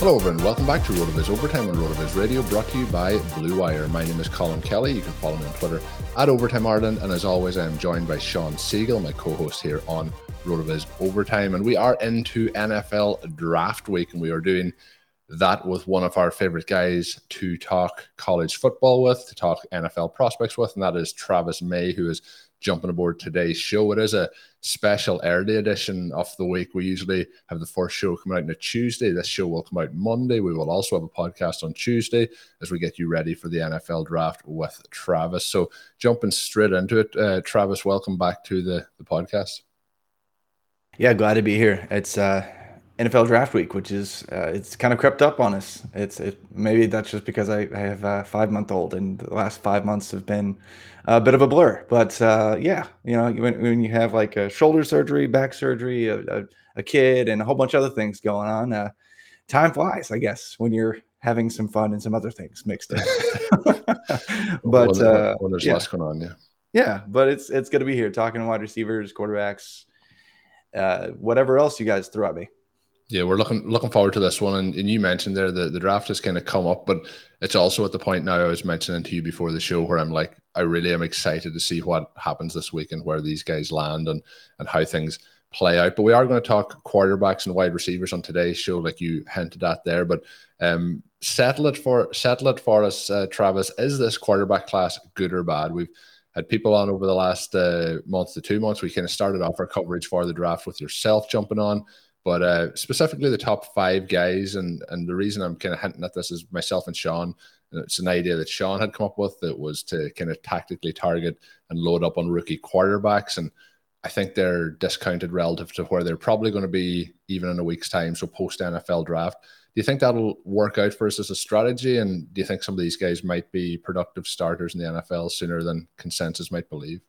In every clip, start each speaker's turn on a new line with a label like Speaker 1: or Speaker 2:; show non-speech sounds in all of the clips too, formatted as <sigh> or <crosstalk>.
Speaker 1: Hello, everyone. Welcome back to RotoViz Overtime on RotoViz Radio, brought to you by Blue Wire. My name is Colin Kelly. You can follow me on Twitter at Overtime Ireland. And as always, I am joined by Shawn Siegele, my co host here on RotoViz Overtime. And we are into NFL Draft Week, and we are doing that with one of our favorite guys to talk college football with, to talk NFL prospects with, and that is Travis May, who is jumping aboard today's show. It is a special early edition of the week. We usually have the first show coming out on a Tuesday. This show will come out Monday. We will also have a podcast on Tuesday as we get you ready for the NFL draft with Travis. So jumping straight into it, uh, Travis, welcome back to the, the podcast.
Speaker 2: Yeah, glad to be here. It's uh, NFL Draft Week, which is uh, it's kind of crept up on us. It's it, maybe that's just because I, I have a five month old, and the last five months have been a bit of a blur. But uh, yeah, you know, when, when you have like a shoulder surgery, back surgery, a, a, a kid, and a whole bunch of other things going on, uh, time flies. I guess when you're having some fun and some other things mixed in. <laughs> but
Speaker 1: when,
Speaker 2: uh,
Speaker 1: when there's
Speaker 2: yeah.
Speaker 1: less going on, yeah.
Speaker 2: Yeah, but it's it's to be here talking to wide receivers, quarterbacks, uh, whatever else you guys throw at me.
Speaker 1: Yeah, we're looking looking forward to this one. And, and you mentioned there the, the draft has kind of come up, but it's also at the point now I was mentioning to you before the show where I'm like, I really am excited to see what happens this week and where these guys land and and how things play out. But we are going to talk quarterbacks and wide receivers on today's show, like you hinted at there. But um, settle it for settle it for us, uh, Travis. Is this quarterback class good or bad? We've had people on over the last uh, month to two months. We kind of started off our coverage for the draft with yourself jumping on but uh, specifically the top five guys. And and the reason I'm kind of hinting at this is myself and Sean. It's an idea that Sean had come up with that was to kind of tactically target and load up on rookie quarterbacks. And I think they're discounted relative to where they're probably going to be even in a week's time. So post NFL draft. Do you think that'll work out for us as a strategy? And do you think some of these guys might be productive starters in the NFL sooner than consensus might believe?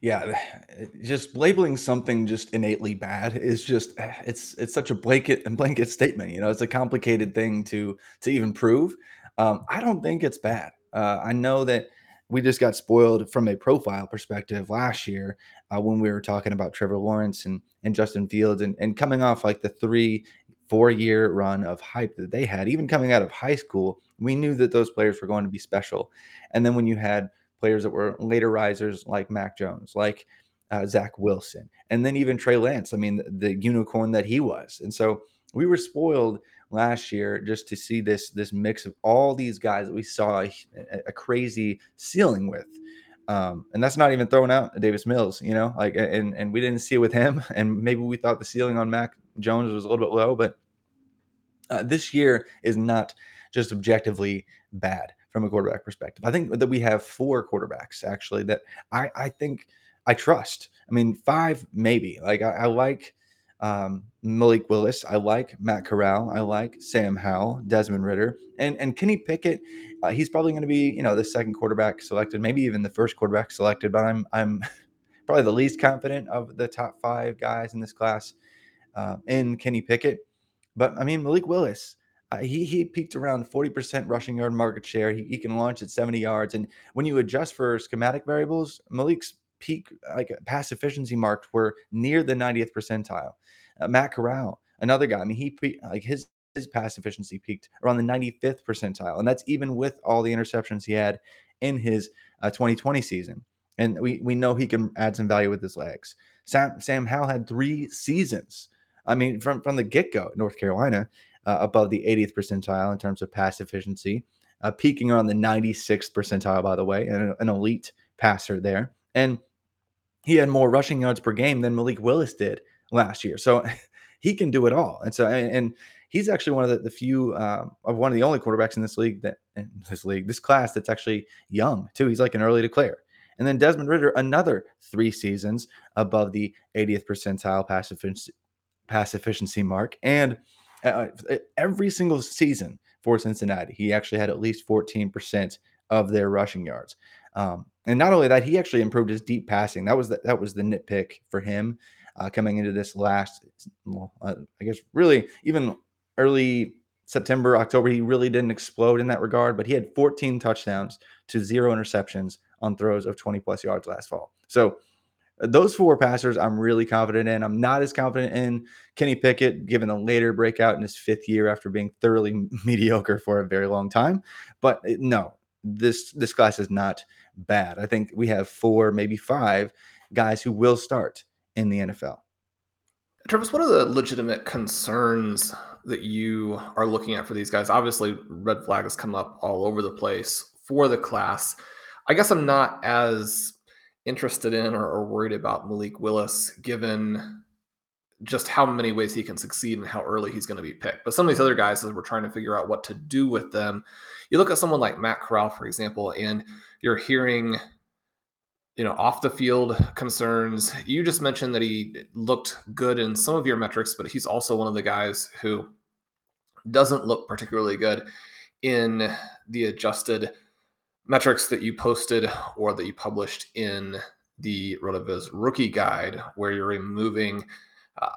Speaker 2: Yeah, <sighs> just labeling something just innately bad is just it's it's such a blanket and blanket statement. You know, it's a complicated thing to to even prove. Um, I don't think it's bad. Uh, I know that we just got spoiled from a profile perspective last year uh, when we were talking about Trevor Lawrence and and Justin Fields and and coming off like the three four year run of hype that they had, even coming out of high school, we knew that those players were going to be special. And then when you had players that were later risers like Mac Jones, like uh, Zach Wilson, and then even Trey Lance. I mean, the, the, unicorn that he was. And so we were spoiled last year just to see this this mix of all these guys that we saw a, a crazy ceiling with. Um, and that's not even throwing out Davis Mills, you know, like and and we didn't see it with him. <laughs> And maybe we thought the ceiling on Mac Jones was a little bit low, but uh, this year is not just objectively bad from a quarterback perspective. I think that we have four quarterbacks actually that I, I think I trust. I mean, five maybe. Like I, I like um, Malik Willis. I like Matt Corral. I like Sam Howell, Desmond Ridder, and and Kenny Pickett. Uh, he's probably going to be you know the second quarterback selected, maybe even the first quarterback selected. But I'm I'm <laughs> probably the least confident of the top five guys in this class uh, in Kenny Pickett. But I mean Malik Willis. He he peaked around 40% rushing yard market share. He, he can launch at 70 yards. And when you adjust for schematic variables, Malik's peak like pass efficiency marks were near the 90th percentile. Uh, Matt Corral, another guy. I mean, he like his his pass efficiency peaked around the 95th percentile, and that's even with all the interceptions he had in his uh, 2020 season. And we we know he can add some value with his legs. Sam Sam Howell had three seasons. I mean, from from the get go, North Carolina uh, above the 80th percentile in terms of pass efficiency, uh, peaking around the 96th percentile, by the way, and an elite passer there. And he had more rushing yards per game than Malik Willis did last year. So <laughs> he can do it all. And so, and, he's actually one of the, the few, um, of one of the only quarterbacks in this league that, in this league, this class that's actually young too. He's like an early declare. And then Desmond Ridder, another three seasons above the 80th percentile pass efficiency, pass efficiency mark. And every single season for Cincinnati, he actually had at least 14% of their rushing yards. Um, and not only that, he actually improved his deep passing. That was the, that was the nitpick for him uh, coming into this last, well, uh, I guess, really even early September, October. He really didn't explode in that regard, but he had 14 touchdowns to zero interceptions on throws of 20 plus yards last fall. So those four passers, I'm really confident in. I'm not as confident in Kenny Pickett, given the later breakout in his fifth year after being thoroughly <laughs> mediocre for a very long time. But eh, no, this this class is not bad. I think we have four, maybe five guys who will start in the NFL.
Speaker 3: Travis, what are the legitimate concerns that you are looking at for these guys? Obviously, red flag has come up all over the place for the class. I guess I'm not as interested in or, or worried about Malik Willis, given just how many ways he can succeed and how early he's going to be picked. But some of these other guys, as we're trying to figure out what to do with them, you look at someone like Matt Corral, for example, and you're hearing, you know, off the field concerns. You just mentioned that he looked good in some of your metrics, but he's also one of the guys who doesn't look particularly good in the adjusted metrics that you posted or that you published in the RotoViz rookie guide, where you're removing uh,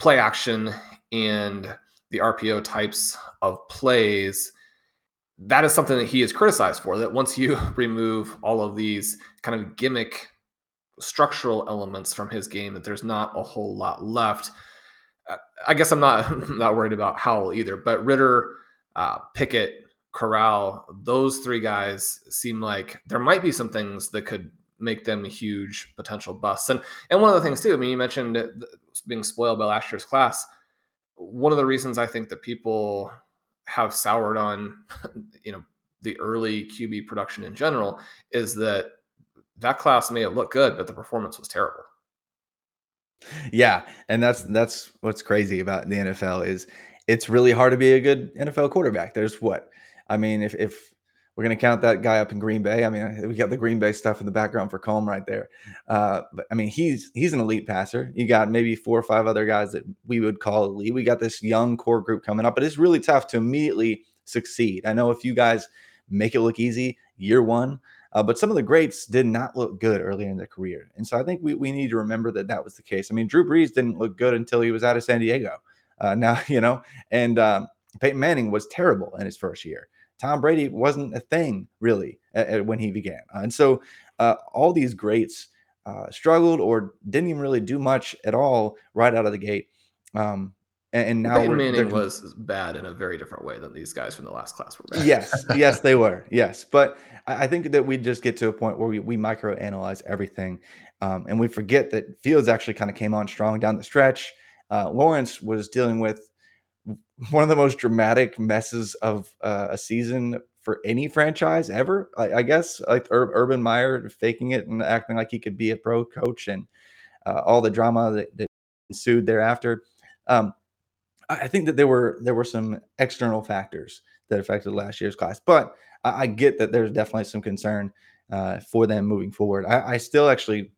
Speaker 3: play action and the RPO types of plays. That is something that he is criticized for. That once you <laughs> remove all of these kind of gimmick structural elements from his game, that there's not a whole lot left. Uh, I guess I'm not <laughs> not worried about Howell either, but Ridder, uh, Pickett, Corral, those three guys seem like there might be some things that could make them huge potential busts. And and one of the things too, I mean, you mentioned being spoiled by last year's class. One of the reasons I think that people have soured on, <laughs> you know, the early QB production in general is that that class may have looked good, but the performance was terrible.
Speaker 2: Yeah, and that's that's what's crazy about the NFL is it's really hard to be a good NFL quarterback. There's what I mean, if if we're going to count that guy up in Green Bay. I mean, we got the Green Bay stuff in the background for Comb right there. Uh, but I mean, he's he's an elite passer. You got maybe four or five other guys that we would call elite. We got this young core group coming up, but it's really tough to immediately succeed. I know a few guys make it look easy year one, uh, but some of the greats did not look good early in their career. And so I think we, we need to remember that that was the case. I mean, Drew Brees didn't look good until he was out of San Diego. Uh, <laughs> now, you know, and um, Peyton Manning was terrible in his first year. Tom Brady wasn't a thing really when he began. Uh, and so uh, all these greats uh, struggled or didn't even really do much at all right out of the gate. Um, and, and now
Speaker 3: Peyton Manning was bad in a very different way than these guys from the last class were bad.
Speaker 2: Yes, <laughs> yes, they were. Yes, but I think that we just get to a point where we, we micro analyze everything, um, and we forget that Fields actually kind of came on strong down the stretch. Uh, Lawrence was dealing with one of the most dramatic messes of uh, a season for any franchise ever. I, I guess like Ur- Urban Meyer faking it and acting like he could be a pro coach and uh, all the drama that, that ensued thereafter. Um, I think that there were there were some external factors that affected last year's class, but I, I get that there's definitely some concern uh, for them moving forward. I, I still actually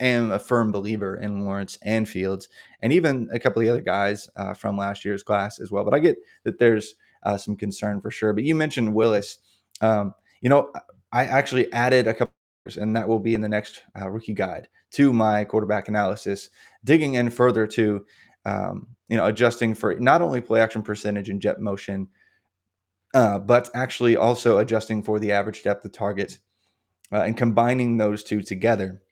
Speaker 2: am a firm believer in Lawrence and Fields, and even a couple of the other guys uh, from last year's class as well. But I get that there's uh, some concern for sure. But you mentioned Willis. Um, you know, I actually added a couple, and that will be in the next uh, rookie guide to my quarterback analysis, digging in further to um, you know, adjusting for not only play action percentage and jet motion, uh, but actually also adjusting for the average depth of target uh, and combining those two together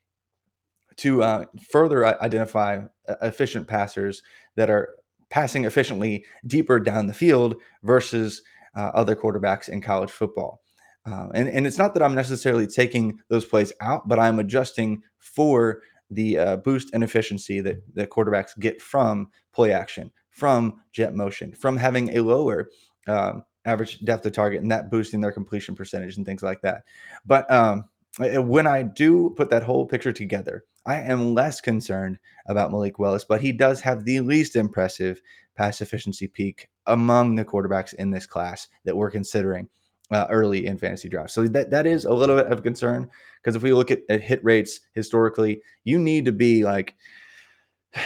Speaker 2: to uh, further identify uh, efficient passers that are passing efficiently deeper down the field versus uh, other quarterbacks in college football. Uh, and, and it's not that I'm necessarily taking those plays out, but I'm adjusting for the uh, boost and efficiency that the quarterbacks get from play action, from jet motion, from having a lower um, average depth of target, and that boosting their completion percentage and things like that. But um, when I do put that whole picture together, I am less concerned about Malik Willis, but he does have the least impressive pass efficiency peak among the quarterbacks in this class that we're considering uh, early in fantasy drafts. So that that is a little bit of concern because if we look at, at hit rates historically, you need to be like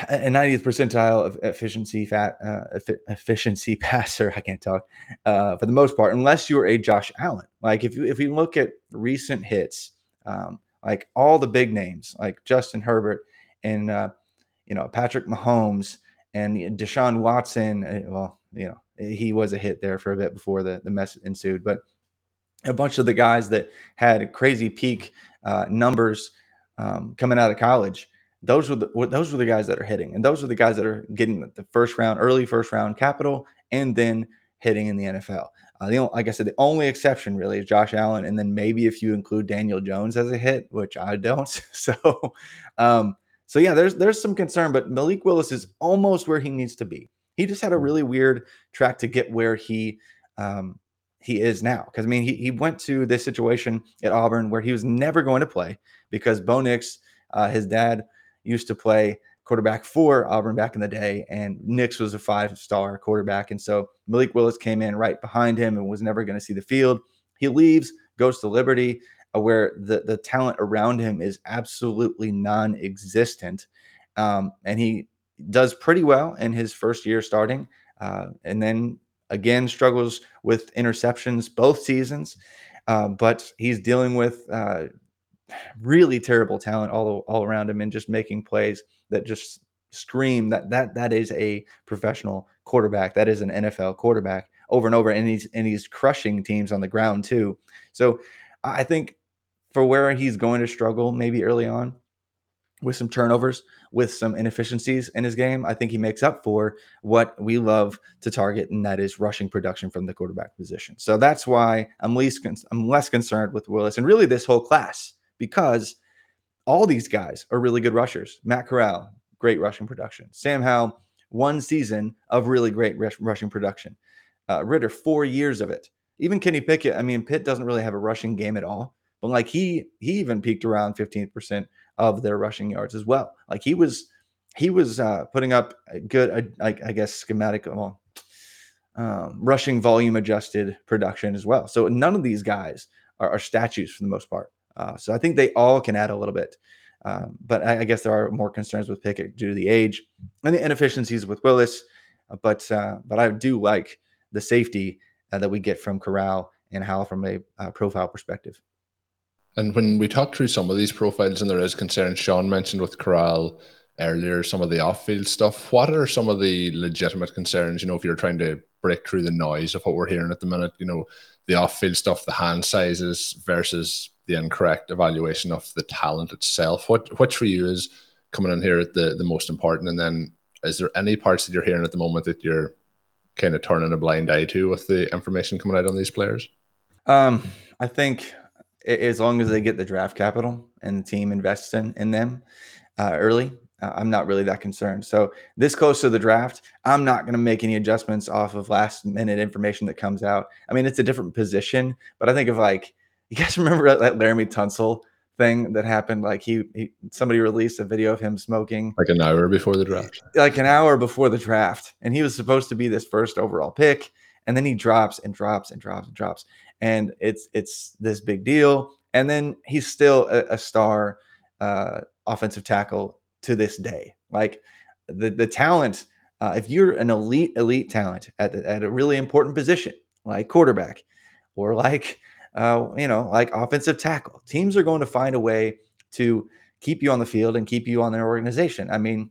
Speaker 2: a 90th percentile of efficiency fat uh, efficiency <laughs> passer. I can't talk uh, for the most part, unless you are a Josh Allen. Like if you if you look at recent hits, um, like all the big names, like Justin Herbert and uh, you know Patrick Mahomes and Deshaun Watson. Eh, well, you know he was a hit there for a bit before the the mess ensued, but a bunch of the guys that had crazy peak uh, numbers um, coming out of college. Those were the those were the guys that are hitting, and those are the guys that are getting the first round, early first round capital, and then hitting in the NFL. Uh, the only, like I said, the only exception really is Josh Allen, and then maybe if you include Daniel Jones as a hit, which I don't. <laughs> So, um, so yeah, there's there's some concern, but Malik Willis is almost where he needs to be. He just had a really weird track to get where he um, he is now. Because I mean, he he went to this situation at Auburn where he was never going to play because Bo Nix, uh, his dad, used to play quarterback for Auburn back in the day, and Nix was a five star quarterback. And so Malik Willis came in right behind him and was never going to see the field. He leaves, goes to Liberty, uh, where the, the talent around him is absolutely non existent. Um, and he does pretty well in his first year starting. Uh, and then again, struggles with interceptions both seasons. Uh, but he's dealing with uh, really terrible talent all, all around him and just making plays that just scream that that that is a professional quarterback. That is an NFL quarterback over and over, and he's and he's crushing teams on the ground too. So I think for where he's going to struggle maybe early on with some turnovers, with some inefficiencies in his game, I think he makes up for what we love to target, and that is rushing production from the quarterback position. So that's why I'm least I'm less concerned with Willis and really this whole class because all these guys are really good rushers. Matt Corral, great rushing production. Sam Howell, one season of really great rush, rushing production. Uh, Ridder, four years of it. Even Kenny Pickett, I mean, Pitt doesn't really have a rushing game at all, but like he he even peaked around 15% of their rushing yards as well. Like he was he was uh, putting up good, I, I guess, schematic, well, um, rushing volume adjusted production as well. So none of these guys are, are statues for the most part. Uh, so I think they all can add a little bit. Um, but I, I, guess there are more concerns with Pickett due to the age and the inefficiencies with Willis. Uh, but uh, but I do like the safety uh, that we get from Corral and Howell from a uh, profile perspective.
Speaker 1: And when we talk through some of these profiles, and there is concern, Sean mentioned with Corral earlier, some of the off-field stuff. What are some of the legitimate concerns? You know, if you're trying to break through the noise of what we're hearing at the minute, you know, the off-field stuff, the hand sizes versus the incorrect evaluation of the talent itself. What which for you is coming in here at the the most important? And then is there any parts that you're hearing at the moment that you're kind of turning a blind eye to with the information coming out on these players?
Speaker 2: Um, I think as long as they get the draft capital and the team invests in in them uh, early, I'm not really that concerned. So this close to the draft, I'm not going to make any adjustments off of last minute information that comes out. I mean, it's a different position, but I think of like <laughs> you guys remember that Laremy Tunsil thing that happened? Like he, he, somebody released a video of him smoking
Speaker 1: like an hour before the draft.
Speaker 2: Like an hour before the draft, and he was supposed to be this first overall pick, and then he drops and drops and drops and drops, and it's it's this big deal. And then he's still a, a star uh, offensive tackle to this day. Like the the talent. Uh, if you're an elite elite talent at, at a really important position like quarterback or like uh, you know, like offensive tackle. Teams are going to find a way to keep you on the field and keep you on their organization. I mean,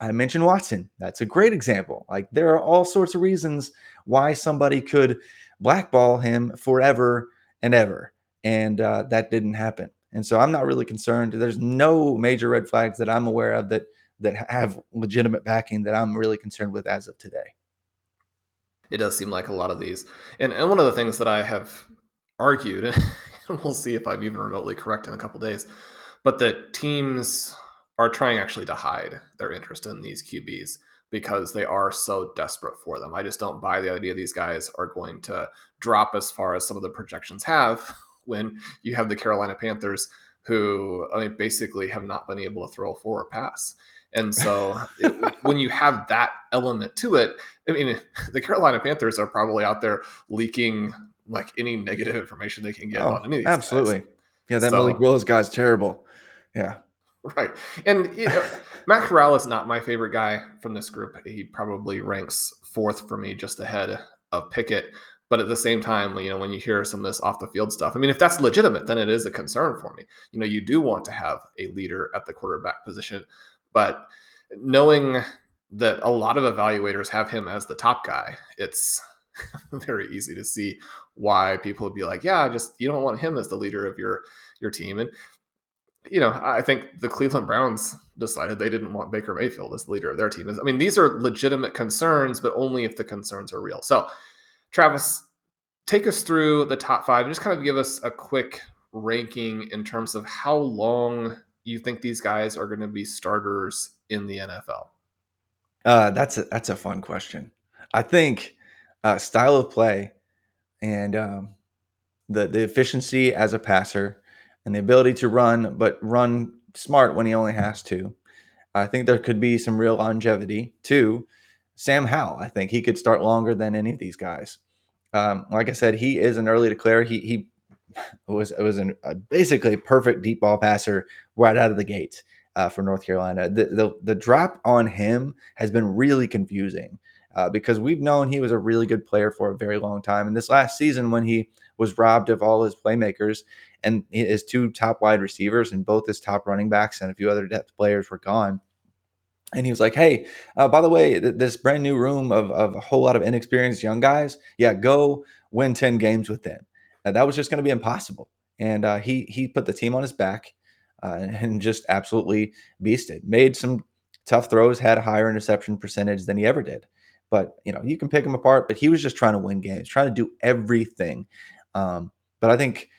Speaker 2: I mentioned Watson. That's a great example. Like there are all sorts of reasons why somebody could blackball him forever and ever, and uh, that didn't happen. And so I'm not really concerned. There's no major red flags that I'm aware of that that have legitimate backing that I'm really concerned with as of today.
Speaker 3: It does seem like a lot of these, and and one of the things that I have argued, <laughs> and we'll see if I'm even remotely correct in a couple days, but that teams are trying actually to hide their interest in these QBs because they are so desperate for them. I just don't buy the idea these guys are going to drop as far as some of the projections have when you have the Carolina Panthers who I mean basically have not been able to throw a four or pass. And so <laughs> it, when you have that element to it, I mean <laughs> the Carolina Panthers are probably out there leaking like any negative information they can get oh, on any of these
Speaker 2: Absolutely.
Speaker 3: Guys.
Speaker 2: Yeah, that so, Malik Willis guy's terrible. Yeah.
Speaker 3: Right. And you know, Matt Corral is not my favorite guy from this group. He probably ranks fourth for me, just ahead of Pickett. But at the same time, you know, when you hear some of this off the field stuff, I mean, if that's legitimate, then it is a concern for me. You know, you do want to have a leader at the quarterback position, but knowing that a lot of evaluators have him as the top guy, it's <laughs> very easy to see why people would be like, yeah, just you don't want him as the leader of your your team. And you know, I think the Cleveland Browns decided they didn't want Baker Mayfield as the leader of their team. I mean, these are legitimate concerns, but only if the concerns are real. So, Travis, take us through the top five and just kind of give us a quick ranking in terms of how long you think these guys are going to be starters in the NFL.
Speaker 2: Uh, that's a that's a fun question. I think uh, style of play and um, the the efficiency as a passer and the ability to run, but run smart when he only has to. I think there could be some real longevity too. Sam Howell, I think he could start longer than any of these guys. Um, like I said, he is an early declare. He he <laughs> was was an, a basically perfect deep ball passer right out of the gate uh, for North Carolina. The, the the drop on him has been really confusing uh, because we've known he was a really good player for a very long time. And this last season, when he was robbed of all his playmakers, and his two top wide receivers and both his top running backs and a few other depth players were gone. And he was like, "Hey, uh, by the way, th- this brand new room of, of a whole lot of inexperienced young guys, yeah, go win ten games with them." Uh, that was just going to be impossible. And uh, he he put the team on his back uh, <laughs> and just absolutely beasted. Made some tough throws, had a higher interception percentage than he ever did. But you know, you can pick him apart. But he was just trying to win games, trying to do everything. Um, but I think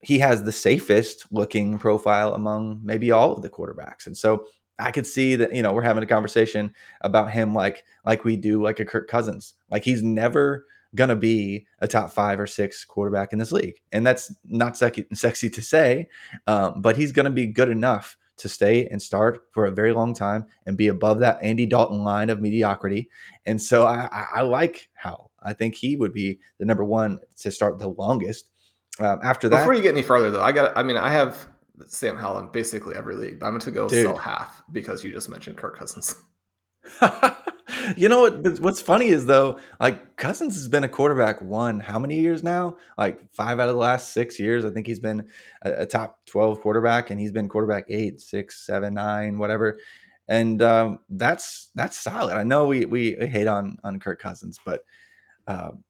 Speaker 2: he has the safest looking profile among maybe all of the quarterbacks. And so I could see that, you know, we're having a conversation about him like like we do like a Kirk Cousins. Like he's never gonna be a top five or six quarterback in this league. And that's not sexy, to say, um, but he's gonna be good enough to stay and start for a very long time and be above that Andy Dalton line of mediocrity. And so I, I, I like how I think he would be the number one to start the longest. Um, after that,
Speaker 3: before you get any further, though, I got. I mean, I have Sam Howell in basically every league. I'm going to go Dude. sell half because you just mentioned Kirk Cousins. <laughs> <laughs>
Speaker 2: you know what? What's funny is though, like Cousins has been a quarterback one how many years now? Like five out of the last six years. I think he's been a, a top twelve quarterback, and he's been quarterback eight, six, seven, nine, whatever. And um, that's that's solid. I know we we hate on on Kirk Cousins, but um,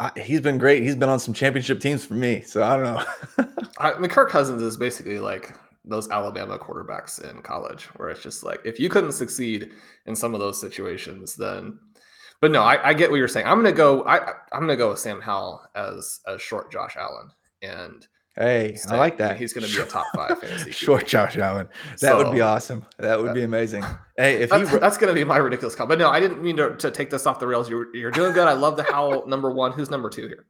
Speaker 2: I, he's been great. He's been on some championship teams for me, so I don't know. <laughs>
Speaker 3: I mean, Kirk Cousins is basically like those Alabama quarterbacks in college, where it's just like if you couldn't succeed in some of those situations, then. But no, I, I get what you're saying. I'm gonna go. I I'm gonna go with Sam Howell as as short Josh Allen, and
Speaker 2: Hey, I like that.
Speaker 3: He's going to be a top five <laughs> fantasy.
Speaker 2: Short Josh Allen. That so, would be awesome. That would be amazing. Hey, if
Speaker 3: that's, that's going to be my ridiculous comment. But no, I didn't mean to, to take this off the rails. You're you're doing good. I love the Howell <laughs> number one. Who's number two here?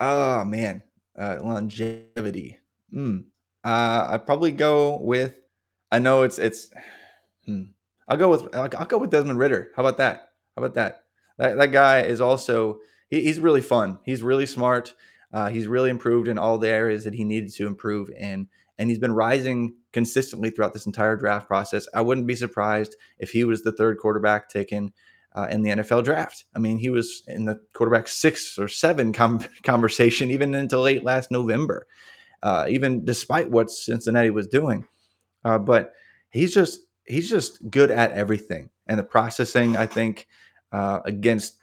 Speaker 2: Oh man, uh, longevity. Hmm. Uh, I'd probably go with. I know it's it's. Hmm. I'll go with I'll, I'll go with Desmond Ridder. How about that? How about that? That that guy is also he, he's really fun. He's really smart. Uh, he's really improved in all the areas that he needed to improve in, and he's been rising consistently throughout this entire draft process. I wouldn't be surprised if he was the third quarterback taken uh, in the NFL draft. I mean, he was in the quarterback six or seven com- <laughs> conversation even until late last November, uh, even despite what Cincinnati was doing. Uh, but he's just he's just good at everything. And the processing, I think, uh, against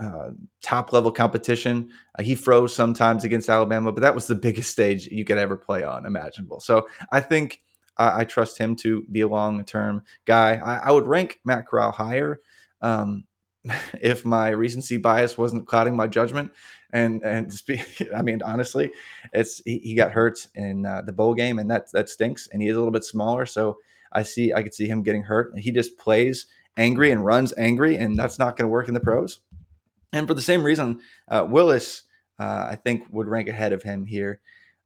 Speaker 2: uh, top level competition, uh, he froze sometimes against Alabama, but that was the <laughs> biggest stage you could ever play on, imaginable. So I think I, I trust him to be a long term guy. I, I, would rank Matt Corral higher um, <laughs> if my recency bias wasn't clouding my judgment. And and <laughs> I mean, honestly, it's he, he got hurt in uh, the bowl game, and that that stinks. And he is a little bit smaller, so I see I could see him getting hurt. He just plays angry and runs angry, and that's not going to work in the pros. And for the same reason, uh, Willis, uh, I think, would rank ahead of him here,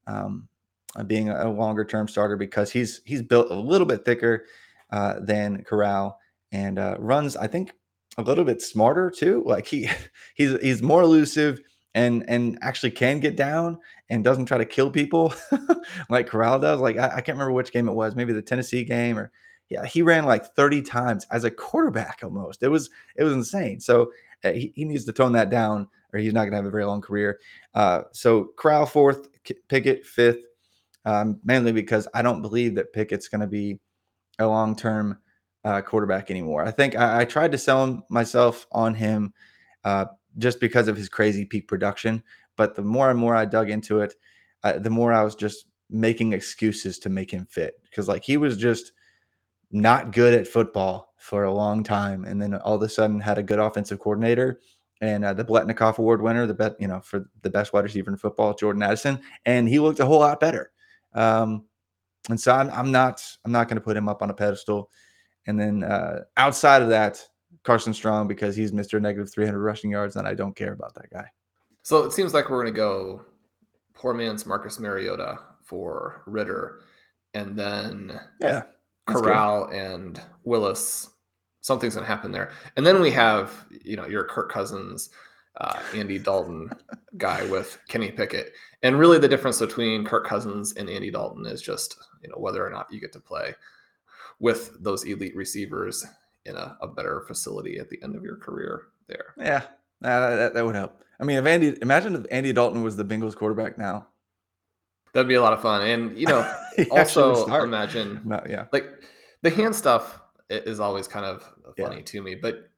Speaker 2: um, uh, being a, longer term starter because he's he's built a little bit thicker uh, than Corral and uh, runs, I think, a little bit smarter too. Like he <laughs> he's he's more elusive and and actually can get down and doesn't try to kill people <laughs> like Corral does. Like I, I, can't remember which game it was, maybe the Tennessee game or yeah, he ran like 30 times as a quarterback almost. It was it was insane. So he, he needs to tone that down or he's not going to have a very long career. Uh, so Corral fourth, Pickett fifth, um, mainly because I don't believe that Pickett's going to be a long term uh, quarterback anymore. I think I, I, tried to sell myself on him uh, just because of his crazy peak production. But the more and more I dug into it, uh, the more I was just making excuses to make him fit because like he was just not good at football for a long time, and then all of a sudden had a good offensive coordinator and uh, the Biletnikoff Award winner, the best you know for the best wide receiver in football, Jordan Addison, and he looked a whole lot better. Um, and so I'm, I'm not I'm not going to put him up on a pedestal. And then uh, outside of that, Carson Strong because he's Mr. Negative 300 rushing yards, and I don't care about that guy.
Speaker 3: So it seems like we're going to go poor man's Marcus Mariota for Ridder, and then
Speaker 2: yeah,
Speaker 3: Corral and Willis. Something's going to happen there, and then we have you know your Kirk Cousins, uh, Andy Dalton guy with Kenny Pickett, and really the difference between Kirk Cousins and Andy Dalton is just you know whether or not you get to play with those elite receivers in a, a better facility at the end of your career there.
Speaker 2: Yeah, uh, that, that would help. I mean, if Andy, imagine if Andy Dalton was the Bengals quarterback now.
Speaker 3: That'd be a lot of fun. And, you know, <laughs> also imagine,
Speaker 2: no, yeah,
Speaker 3: like the hand stuff is always kind of funny yeah. to me, but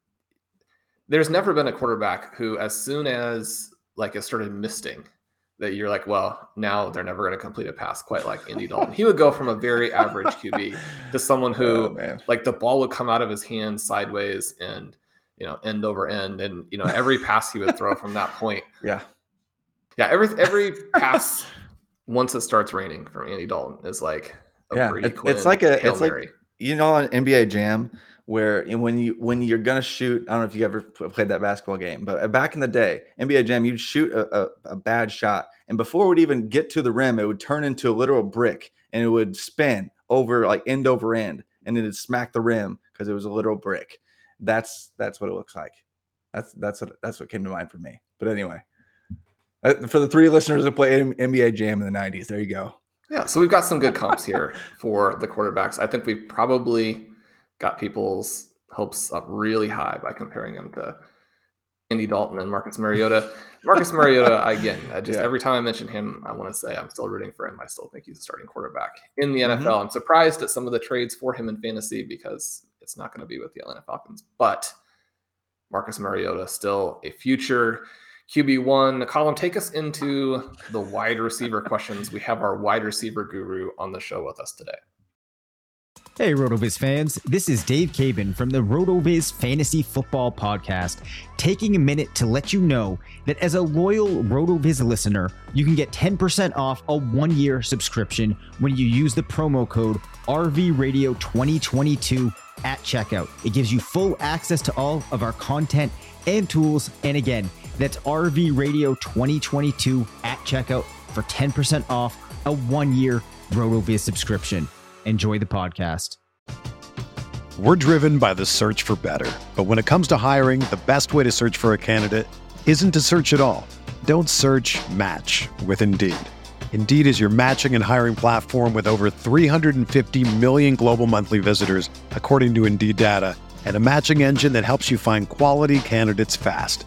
Speaker 3: there's never been a quarterback who, as soon as like it started misting, that you're like, well, now they're never going to complete a pass quite like Andy Dalton. he would go from a very average QB <laughs> to someone who, oh, like, the ball would come out of his hand sideways and, you know, end over end. And, you know, every <laughs> pass he would throw from that point.
Speaker 2: Yeah.
Speaker 3: Yeah. Every, every <laughs> pass, once it starts raining from Andy Dalton, is like,
Speaker 2: yeah, it, it's like a, Hail it's Mary. like, you know, on NBA Jam, where when you when you're gonna shoot, I don't know if you ever played that basketball game, but uh, back in the day, NBA Jam, you'd shoot a, a, a, bad shot, and before it would even get to the rim, it would turn into a literal brick, and it would spin over like end over end, and then it'd smack the rim because it was a literal brick. That's that's what it looks like. That's that's what that's what came to mind for me. But anyway, uh, for the three listeners that play NBA Jam in the '90s, there you go.
Speaker 3: Yeah, so we've got some good comps here for the quarterbacks. I think we've probably got people's hopes up really high by comparing him to Andy Dalton and Marcus Mariota. Marcus Mariota, <laughs> again, I just yeah. every time I mention him, I want to say I'm still rooting for him. I still think he's a starting quarterback in the NFL. Mm-hmm. I'm surprised at some of the trades for him in fantasy because it's not going to be with the Atlanta Falcons. But Marcus Mariota still a future QB1. Colin, take us into the wide receiver questions. We have our wide receiver guru on the show with us today.
Speaker 4: Hey, RotoViz fans, this is Dave Caban from the RotoViz Fantasy Football Podcast, taking a minute to let you know that as a loyal RotoViz listener, you can get 10% off a one year subscription when you use the promo code RVRadio2022 at checkout. It gives you full access to all of our content and tools. And again, that's RV Radio 2022 at checkout for 10% off a one year RotoViz subscription. Enjoy the podcast.
Speaker 5: We're driven by the search for better. But when it comes to hiring, the best way to search for a candidate isn't to search at all. Don't search match with Indeed. Indeed is your matching and hiring platform with over 350 million global monthly visitors, according to Indeed data, and a matching engine that helps you find quality candidates fast.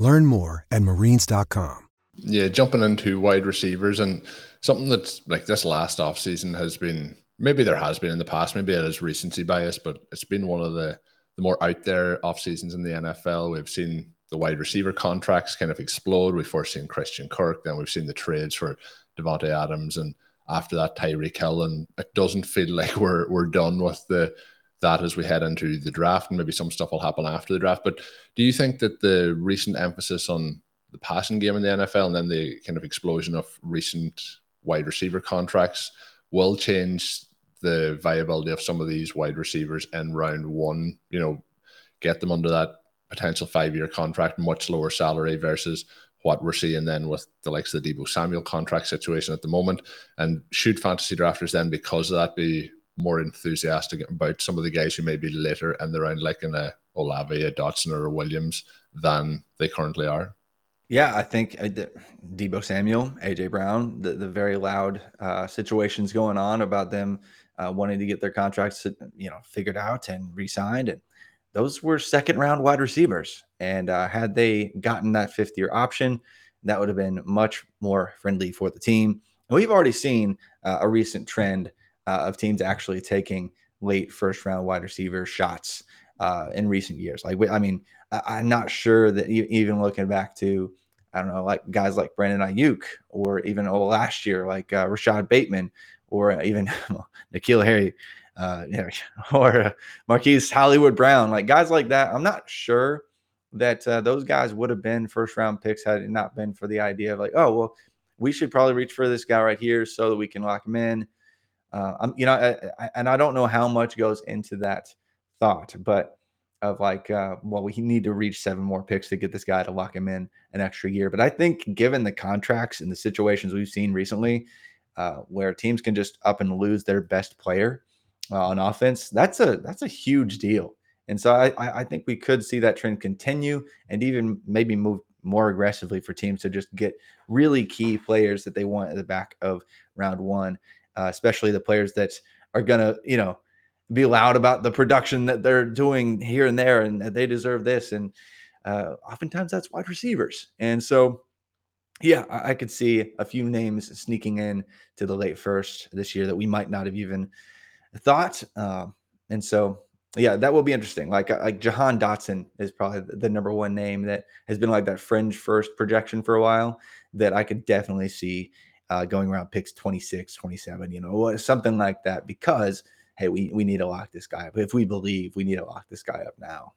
Speaker 6: Learn more at marines.com.
Speaker 1: Yeah, jumping into wide receivers and something that's like this last offseason has been maybe there has been in the past, maybe it is recency bias, but it's been one of the, the more out there off seasons in the NFL. We've seen the wide receiver contracts kind of explode. We've first seen Christian Kirk, then we've seen the trades for Davante Adams, and after that Tyreek Hill. And it doesn't feel like we're we're done with the that as we head into the draft, and maybe some stuff will happen after the draft. But do you think that the recent emphasis on the passing game in the NFL and then the kind of explosion of recent wide receiver contracts will change the viability of some of these wide receivers in round one? You know, get them under that potential five year contract, much lower salary versus what we're seeing then with the likes of the Deebo Samuel contract situation at the moment. And should fantasy drafters then, because of that, be more enthusiastic about some of the guys who may be later in the round, like in a Olave, a Dotson, or a Williams, than they currently are?
Speaker 2: Yeah, I think uh, Deebo Samuel, AJ Brown, the, the very loud uh, situations going on about them uh, wanting to get their contracts, you know, figured out and re-signed, and those were second round wide receivers. And uh, had they gotten that fifth year option, that would have been much more friendly for the team. And we've already seen uh, a recent trend uh, of teams actually taking late first round wide receiver shots uh, in recent years. Like, I mean, I, am not sure that even looking back to, I don't know, like guys like Brandon Aiyuk or even oh, last year, like uh, Rashod Bateman or even <laughs> N'Keal Harry uh, <laughs> or uh, Marquise Hollywood Brown, like guys like that. I'm not sure that uh, those guys would have been first round picks had it not been for the idea of like, oh, well, we should probably reach for this guy right here so that we can lock him in. Uh, I'm, you know, I, I, and I don't know how much goes into that thought, but of like, uh, well, we need to reach seven more picks to get this guy to lock him in an extra year. But I think given the contracts and the situations we've seen recently, uh, where teams can just up and lose their best player uh, on offense, that's a that's a huge deal. And so I, I think we could see that trend continue and even maybe move more aggressively for teams to just get really key players that they want at the back of round one uh, especially the players that are going to, you know, be loud about the production that they're doing here and there and they deserve this. And uh, oftentimes that's wide receivers. And so, yeah, I, I could see a few names sneaking in to the late first this year that we might not have even thought. Uh, and so, yeah, that will be interesting. Like uh, like Jahan Dotson is probably the number one name that has been like that fringe first projection for a while that I could definitely see uh, going around picks 26, 27, you know, something like that, because hey, we, we need to lock this guy up. If we believe we need to lock this guy up now.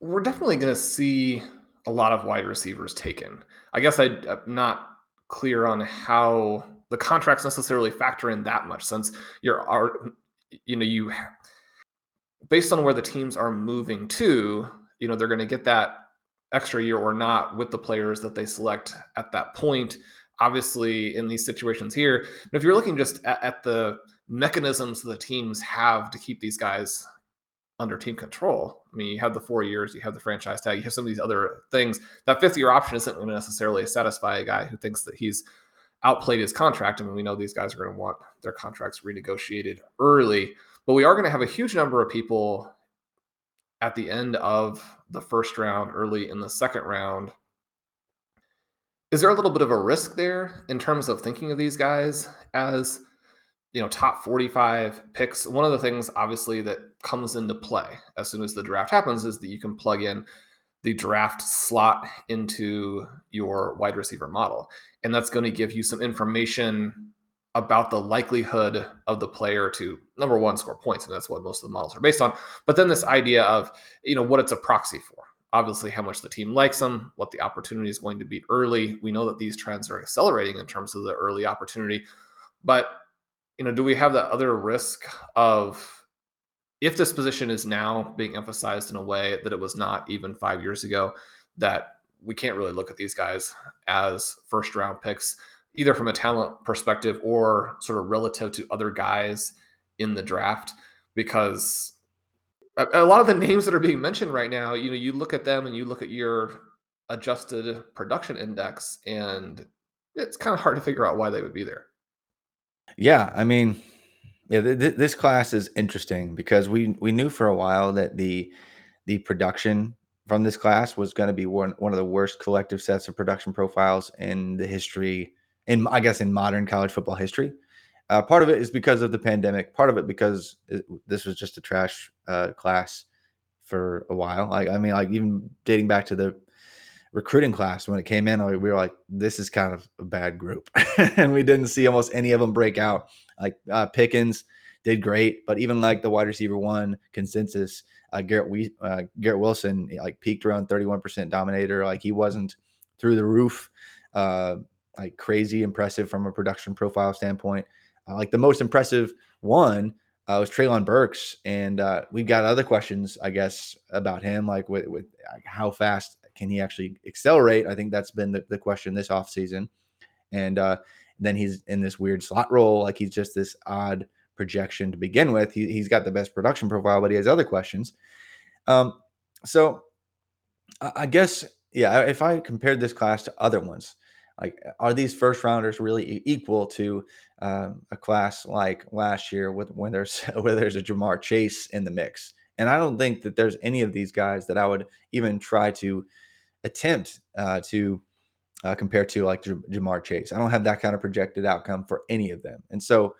Speaker 3: We're definitely going to see a lot of wide receivers taken. I guess I, I'm not clear on how the contracts necessarily factor in that much since you're, are, you know, you, based on where the teams are moving to, you know, they're going to get that extra year or not with the players that they select at that point obviously in these situations here. But if you're looking just at, at the mechanisms the teams have to keep these guys under team control. I mean, you have the four years, you have the franchise tag, you have some of these other things. That fifth year option isn't going to necessarily satisfy a guy who thinks that he's outplayed his contract. I mean, we know these guys are going to want their contracts renegotiated early, but we are going to have a huge number of people at the end of the first round, early in the second round, is there a little bit of a risk there in terms of thinking of these guys as you know top 45 picks? One of the things obviously that comes into play as soon as the draft happens is that you can plug in the draft slot into your wide receiver model and that's going to give you some information about the likelihood of the player to number one score points and that's what most of the models are based on but then this idea of you know what it's a proxy for obviously how much the team likes them what the opportunity is going to be early. We know that these trends are accelerating in terms of the early opportunity. But you know do we have that other risk of if this position is now being emphasized in a way that it was not even five years ago that we can't really look at these guys as first round picks either from a talent perspective or sort of relative to other guys in the draft? Because a, lot of the names that are being mentioned right now you know you look at them and you look at your adjusted production index and it's kind of hard to figure out why they would be there.
Speaker 2: Yeah i mean yeah th- th- this class is interesting because we we knew for a while that the the production from this class was going to be one, one of the worst collective sets of production profiles in the history in i guess in modern college football history uh, part of it is because of the pandemic. Part of it because it, this was just a trash uh, class for a while. Like i mean like even dating back to the recruiting class when it came in we were like this is kind of a bad group. <laughs> And we didn't see almost any of them break out. Like uh, pickens did great but even like the wide receiver one consensus uh, garrett we uh, garrett wilson like peaked around 31% dominator. Like he wasn't through the roof uh, like crazy impressive from a production profile standpoint. Uh, like the most impressive one uh, was Treylon Burks, and uh, we've got other questions, I guess, about him, like with, with how fast can he actually accelerate? I think that's been the, the question this offseason. And uh, then he's in this weird slot role, like he's just this odd projection to begin with. He, he's got the best production profile, but he has other questions. Um, so I guess, yeah, if I compared this class to other ones, like are these first rounders really equal to um, a class like last year with when there's <laughs> where there's a Ja'Marr Chase in the mix? And I don't think that there's any of these guys that I would even try to attempt uh, to uh, compare to like J- Ja'Marr Chase. I don't have that kind of projected outcome for any of them. And so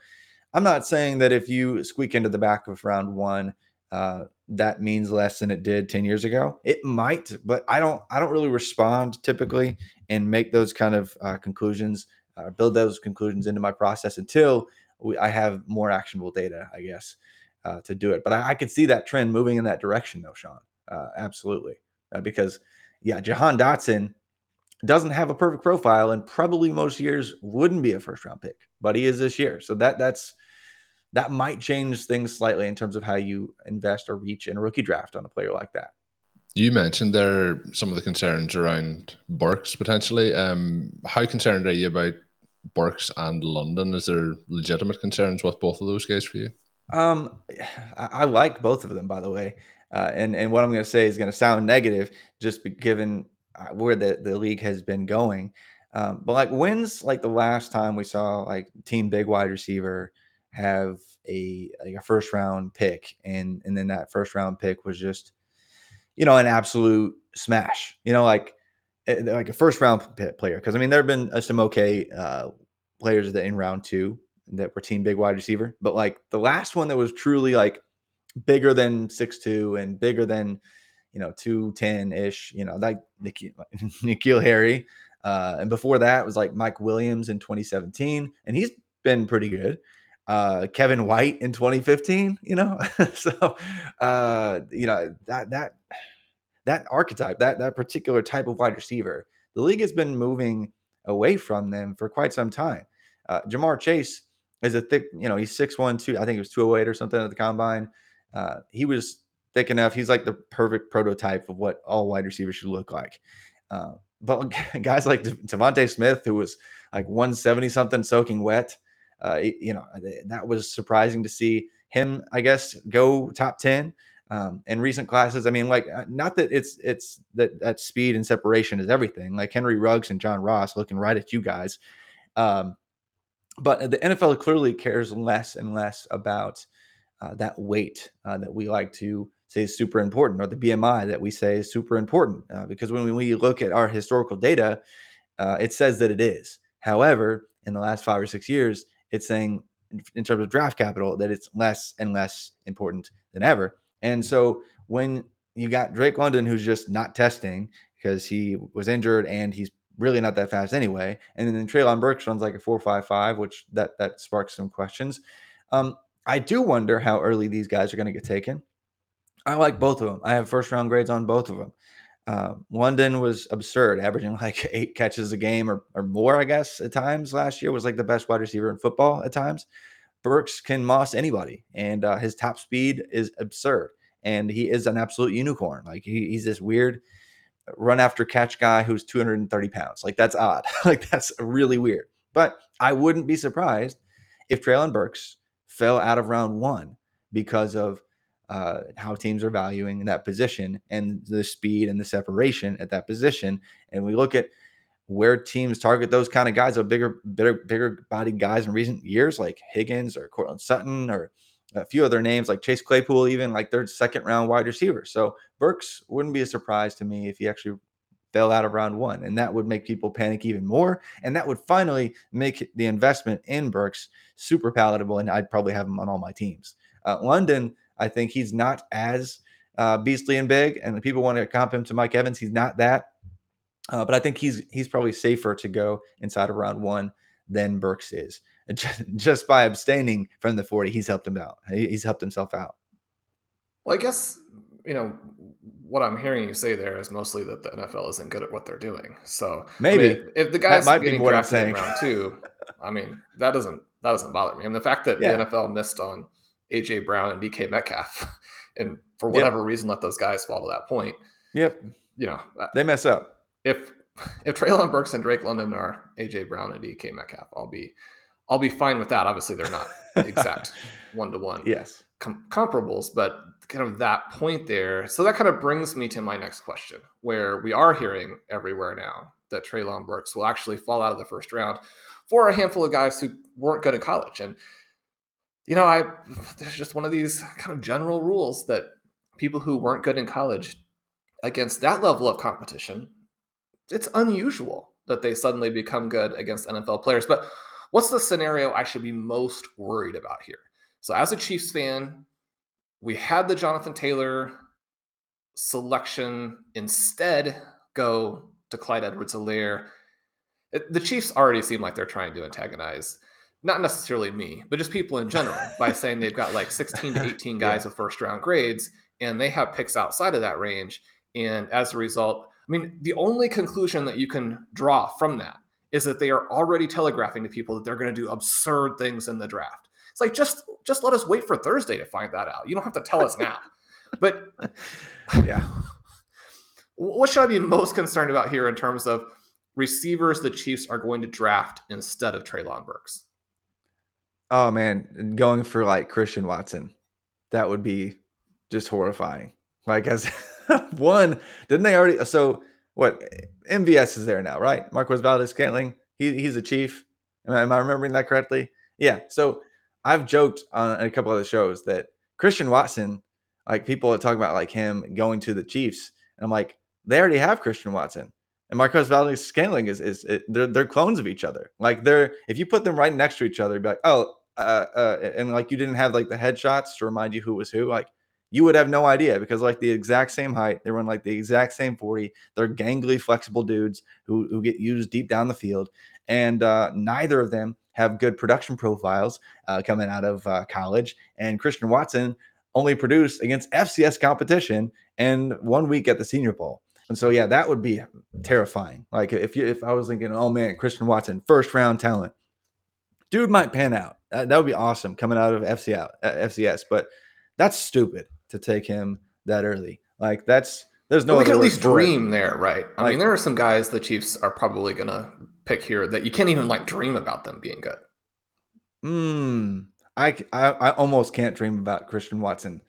Speaker 2: I'm not saying that if you squeak into the back of round one, uh, that means less than it did 10 years ago. It might, but I don't I don't really respond typically and make those kind of uh, conclusions, uh, build those conclusions into my process until we, I have more actionable data, I guess, uh, to do it. But I, I, could see that trend moving in that direction, though, Shawn. Uh, absolutely, uh, because yeah, Jahan Dotson doesn't have a perfect profile, and probably most years wouldn't be a first round pick, but he is this year. So that that's that might change things slightly in terms of how you invest or reach in a rookie draft on a player like that.
Speaker 1: You mentioned there some of the concerns around Burks potentially. Um, how concerned are you about Burks and London? Is there legitimate concerns with both of those guys for you?
Speaker 2: Um, I, I like both of them, by the way. Uh, and and what I'm going to say is going to sound negative, just given uh, where the the league has been going. Um, but like, when's like the last time we saw like team big wide receiver have a like a first round pick, and and then that first round pick was just you know, an absolute smash. You know, like like a first round player. Because I mean, there have been uh, some okay uh, players that in round two that were team big wide receiver, but like the last one that was truly like bigger than six two and bigger than you know two ten ish. You know, like <laughs> N'Keal, Harry. Uh, and before that was like Mike Williams in 2017, and he's been pretty good uh, Kevin White in 2015, you know. <laughs> so uh, you know, that that that archetype, that that particular type of wide receiver, the league has been moving away from them for quite some time. Uh, Ja'Marr Chase is a thick, you know, he's 6'1, 2, I think it was 208 or something at the combine. Uh, he was thick enough. He's like the perfect prototype of what all wide receivers should look like. Uh, but <laughs> guys like DeVonta Smith, who was like 170 something soaking wet, uh, you know, that was surprising to see him, I guess, go top 10 um, in recent classes. I mean, like, uh, not that it's, it's that, that speed and separation is everything like Henry Ruggs and John Ross looking right at you guys. Um, but the NFL clearly cares less and less about uh, that weight uh, that we like to say is super important, or the BMI that we say is super important. Uh, because when we look at our historical data, uh, it says that it is. However, in the last five or six years, it's saying in terms of draft capital that it's less and less important than ever. And so when you got Drake London, who's just not testing because he was injured and he's really not that fast anyway, and then Treylon Burks runs like a four five five, which that that sparks some questions. Um, I do wonder how early these guys are going to get taken. I like both of them. I have first round grades on both of them. Uh, London was absurd, averaging <laughs> like eight catches a game or, or more, I guess, at times last year. Was like the best wide receiver in football at times. Burks can moss anybody, and uh, his top speed is absurd. And he is an absolute unicorn. Like he, he's this weird run after catch guy who's 230 pounds. Like that's odd. <laughs> like that's really weird. But I wouldn't be surprised if Treylon Burks fell out of round one because of uh, how teams are valuing that position and the speed and the separation at that position. And we look at where teams target those kind of guys, of bigger, bigger, bigger bodied guys in recent years, like Higgins or Courtland Sutton or a few other names like Chase Claypool, even like third, second round wide receiver. So Burks wouldn't be a surprise to me if he actually fell out of round one. And that would make people panic even more. And that would finally make the investment in Burks super palatable. And I'd probably have him on all my teams. Uh, London, I think he's not as uh, beastly and big, and people want to comp him to Mike Evans. He's not that, uh, but I think he's he's probably safer to go inside of round one than Burks is. <laughs> Just by abstaining from the forty, he's helped him out. He's helped himself out.
Speaker 3: Well, I guess you know what I'm hearing you say there is mostly that the NFL isn't good at what they're doing. So
Speaker 2: maybe
Speaker 3: I mean, if the guys might getting be drafted in round two, I mean that doesn't that doesn't bother me. And the fact that yeah. the NFL missed on AJ Brown and DK Metcalf, <laughs> and for whatever yep. reason let those guys fall to that point.
Speaker 2: Yep.
Speaker 3: You know uh,
Speaker 2: they mess up.
Speaker 3: If <laughs> if Treylon Burks and Drake London are AJ Brown and DK Metcalf, I'll be I'll be fine with that. Obviously, they're not exact one to one.
Speaker 2: Yes.
Speaker 3: Com- comparables, but kind of that point there. So that kind of brings me to my next question, where we are hearing everywhere now that Treylon Burks will actually fall out of the first round for a handful of guys who weren't good in college. And you know, I there's just one of these kind of general rules that people who weren't good in college against that level of competition, it's unusual that they suddenly become good against NFL players. But what's the scenario I should be most worried about here? So, as a Chiefs fan, we had the Jonathan Taylor selection instead go to Clyde Edwards Helaire. The Chiefs already seem like they're trying to antagonize not necessarily me, but just people in general by <laughs> saying they've got like 16 to 18 guys yeah. with first round grades and they have picks outside of that range. And as a result, I mean, the only conclusion that you can draw from that is that they are already telegraphing to people that they're going to do absurd things in the draft. It's like just just let us wait for Thursday to find that out. You don't have to tell us <laughs> now. But
Speaker 2: yeah. <sighs>
Speaker 3: What should I be most concerned about here in terms of receivers the Chiefs are going to draft instead of Treylon Burks?
Speaker 2: Oh man, going for like Christian Watson, that would be just horrifying. Like as <laughs> one, didn't they already? So what? MVS is there now, right? Marquez Valdes Scantling, He, he's a chief. Am I, am I remembering that correctly? Yeah. So I've joked on a couple of the shows that Christian Watson, like people are talking about like him going to the Chiefs, and I'm like, they already have Christian Watson. And Marquez Valdes Scantling is is it, they're they're clones of each other. Like they're if you put them right next to each other, be like, oh, uh, uh, and like you didn't have like the headshots to remind you who was who. Like you would have no idea because like the exact same height, they run like the exact same forty. They're gangly, flexible dudes who who get used deep down the field, and uh, neither of them have good production profiles uh, coming out of uh, college. And Christian Watson only produced against FCS competition and one week at the Senior Bowl. And so, yeah, that would be terrifying. Like if you, if I was thinking, oh man, Christian Watson, first round talent, dude might pan out. That, that would be awesome coming out of FCS, uh, FCS. But that's stupid to take him that early. Like that's there's no.
Speaker 3: we can at least dream there, right? I like, mean, there are some guys the Chiefs are probably gonna pick here that you can't even like dream about them being good.
Speaker 2: Hmm. I, I, I almost can't dream about Christian Watson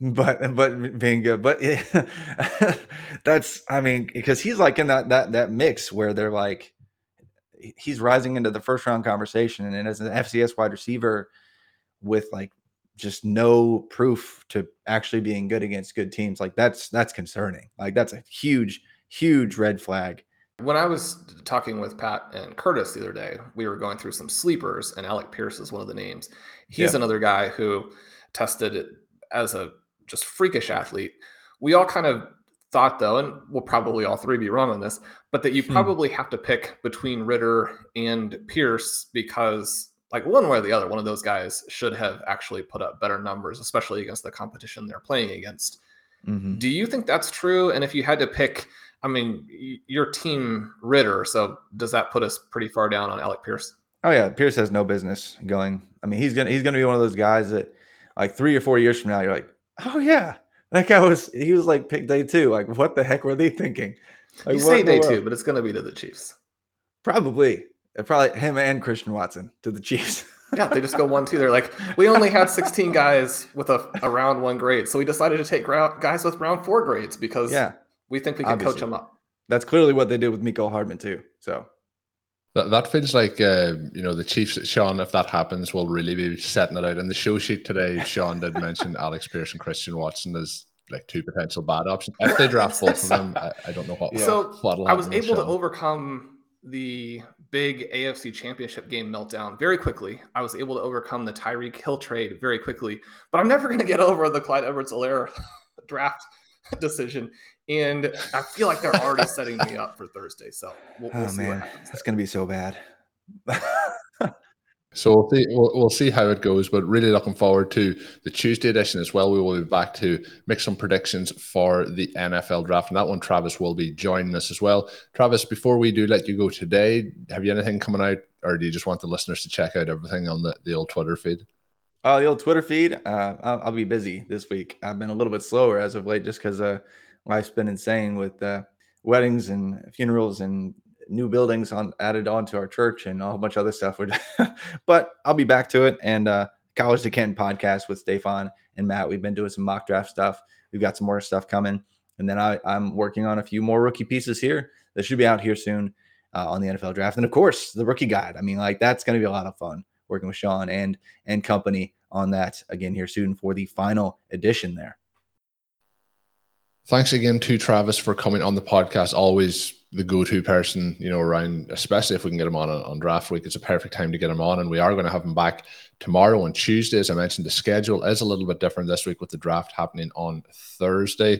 Speaker 2: but but being good but yeah, <laughs> that's i mean because he's like in that that that mix where they're like he's rising into the first round conversation and as an fcs wide receiver with like just no proof to actually being good against good teams like that's that's concerning like that's a huge huge red flag
Speaker 3: When I was talking with Pat and Curtis the other day, we were going through some sleepers, and Alec Pierce is one of the names. He's
Speaker 2: Yeah.
Speaker 3: another guy who tested as a just freakish athlete. We all kind of thought, though, and we'll probably all three be wrong on this, but that you
Speaker 2: Hmm.
Speaker 3: probably have to pick between Ridder and Pierce because, like, one way or the other, one of those guys should have actually put up better numbers, especially against the competition they're playing against.
Speaker 2: Mhm.
Speaker 3: Do you think that's true? And if you had to pick, I mean, your team Ridder, so does that put us pretty far down on Alec Pierce?
Speaker 2: Oh yeah, Pierce has no business going. I mean, he's gonna he's gonna be one of those guys that, like three or four years from now, you're like, oh yeah, that guy was he was like pick day two. Like, what the heck were they thinking? Like,
Speaker 3: you say day two, but it's going to be to the Chiefs.
Speaker 2: Probably, probably him and Christian Watson to the Chiefs. <laughs>
Speaker 3: Yeah, they just go one, two. They're like, <laughs> we only had 16 guys with a, a round one grade, so we decided to take round, guys with round four grades because
Speaker 2: yeah,
Speaker 3: we think we can coach them up.
Speaker 2: that's clearly what they did with Mecole Hardman too. So
Speaker 1: That, that feels like uh, you know the Chiefs, Shawn. If that happens, will really be setting it out. In the show sheet today, Shawn did mention <laughs> Alec Pierce and Christian Watson as like two potential bad options. If they draft both of them, I, I don't know what.
Speaker 3: So
Speaker 1: what'll
Speaker 3: I was able to overcome the big AFC championship game meltdown very quickly. I was able to overcome the Tyreek Hill trade very quickly, but I'm never going to get over the Clyde Edwards Helaire <laughs> draft decision. And I feel like they're already setting me up for Thursday. So we'll, we'll
Speaker 2: oh man, that's gonna be so bad. <laughs>
Speaker 1: So we'll see, we'll, we'll see how it goes, but really looking forward to the Tuesday edition as well. We will be back to make some predictions for the NFL draft, and that one Travis will be joining us as well. Travis, before we do let you go today, have you anything coming out, or do you just want the listeners to check out everything on the, the old Twitter feed?
Speaker 2: Oh, the old Twitter feed. Uh, I'll, I'll be busy this week. I've been a little bit slower as of late, just because uh, life's been insane with uh, weddings and funerals and new buildings on added on to our church and a whole bunch of other stuff. <laughs> But I'll be back to it. And uh, College to Canton podcast with Stefan and Matt. We've been doing some mock draft stuff. We've got some more stuff coming, and then I, I'm working on a few more rookie pieces here that should be out here soon uh, on the NFL draft. And of course, the rookie guide. I mean, like that's going to be a lot of fun working with Shawn and and company on that again here soon for the final edition there.
Speaker 1: Thanks again to Travis for coming on the podcast. Always the go-to person, you know, around, especially if we can get him on on draft week. It's a perfect time to get him on, and we are going to have him back tomorrow and Tuesday. As I mentioned, the schedule is a little bit different this week with the draft happening on Thursday.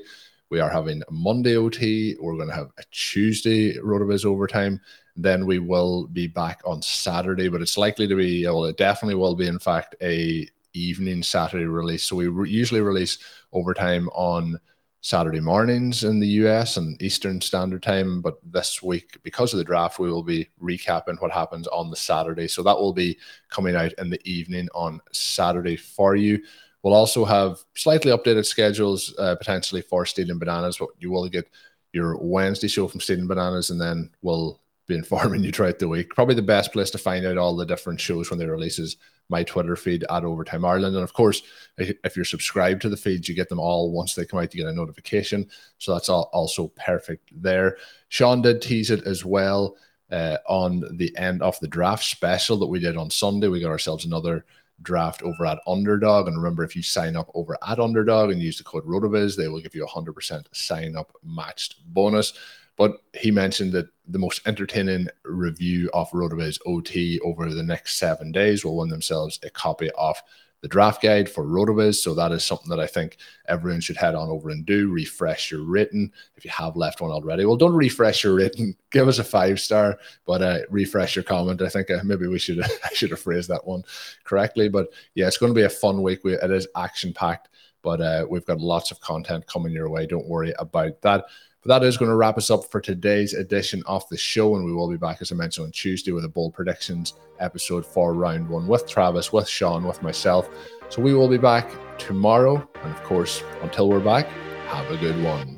Speaker 1: We are having Monday OT. We're going to have a Tuesday Rotoviz overtime. Then we will be back on Saturday, but it's likely to be, well, it definitely will be, in fact, a evening Saturday release. So we re- usually release overtime on Saturday mornings in the US and Eastern Standard Time. But this week, because of the draft, we will be recapping what happens on the Saturday. So that will be coming out in the evening on Saturday for you. We'll also have slightly updated schedules uh, potentially for Stealing Bananas, but you will get your Wednesday show from Stealing Bananas, and then we'll be informing <laughs> you throughout the week. Probably the best place to find out all the different shows when they release is my Twitter feed at Overtime Ireland. And of course, if you're subscribed to the feeds, you get them all once they come out. You get a notification, so that's all also perfect there. Shawn did tease it as well uh, on the end of the draft special that we did on Sunday. We got ourselves another draft over at Underdog. And remember, if you sign up over at Underdog and use the code RotoViz, they will give you a 100% sign up matched bonus. But he mentioned that the most entertaining review of RotoViz OT over the next seven days will win themselves a copy of the draft guide for RotoViz. So that is something that I think everyone should head on over and do. Refresh your rating if you have left one already. Well, don't refresh your rating. <laughs> Give us a five star, but uh, refresh your comment. I think uh, maybe we should <laughs> I should have phrased that one correctly. But yeah, it's going to be a fun week. We, it is action packed, but uh, we've got lots of content coming your way. Don't worry about that. That is going to wrap us up for today's edition of the show. And we will be back, as I mentioned, on Tuesday with a bold predictions episode for round one with Travis, with Shawn, with myself. So we will be back tomorrow. And of course, until we're back, have a good one.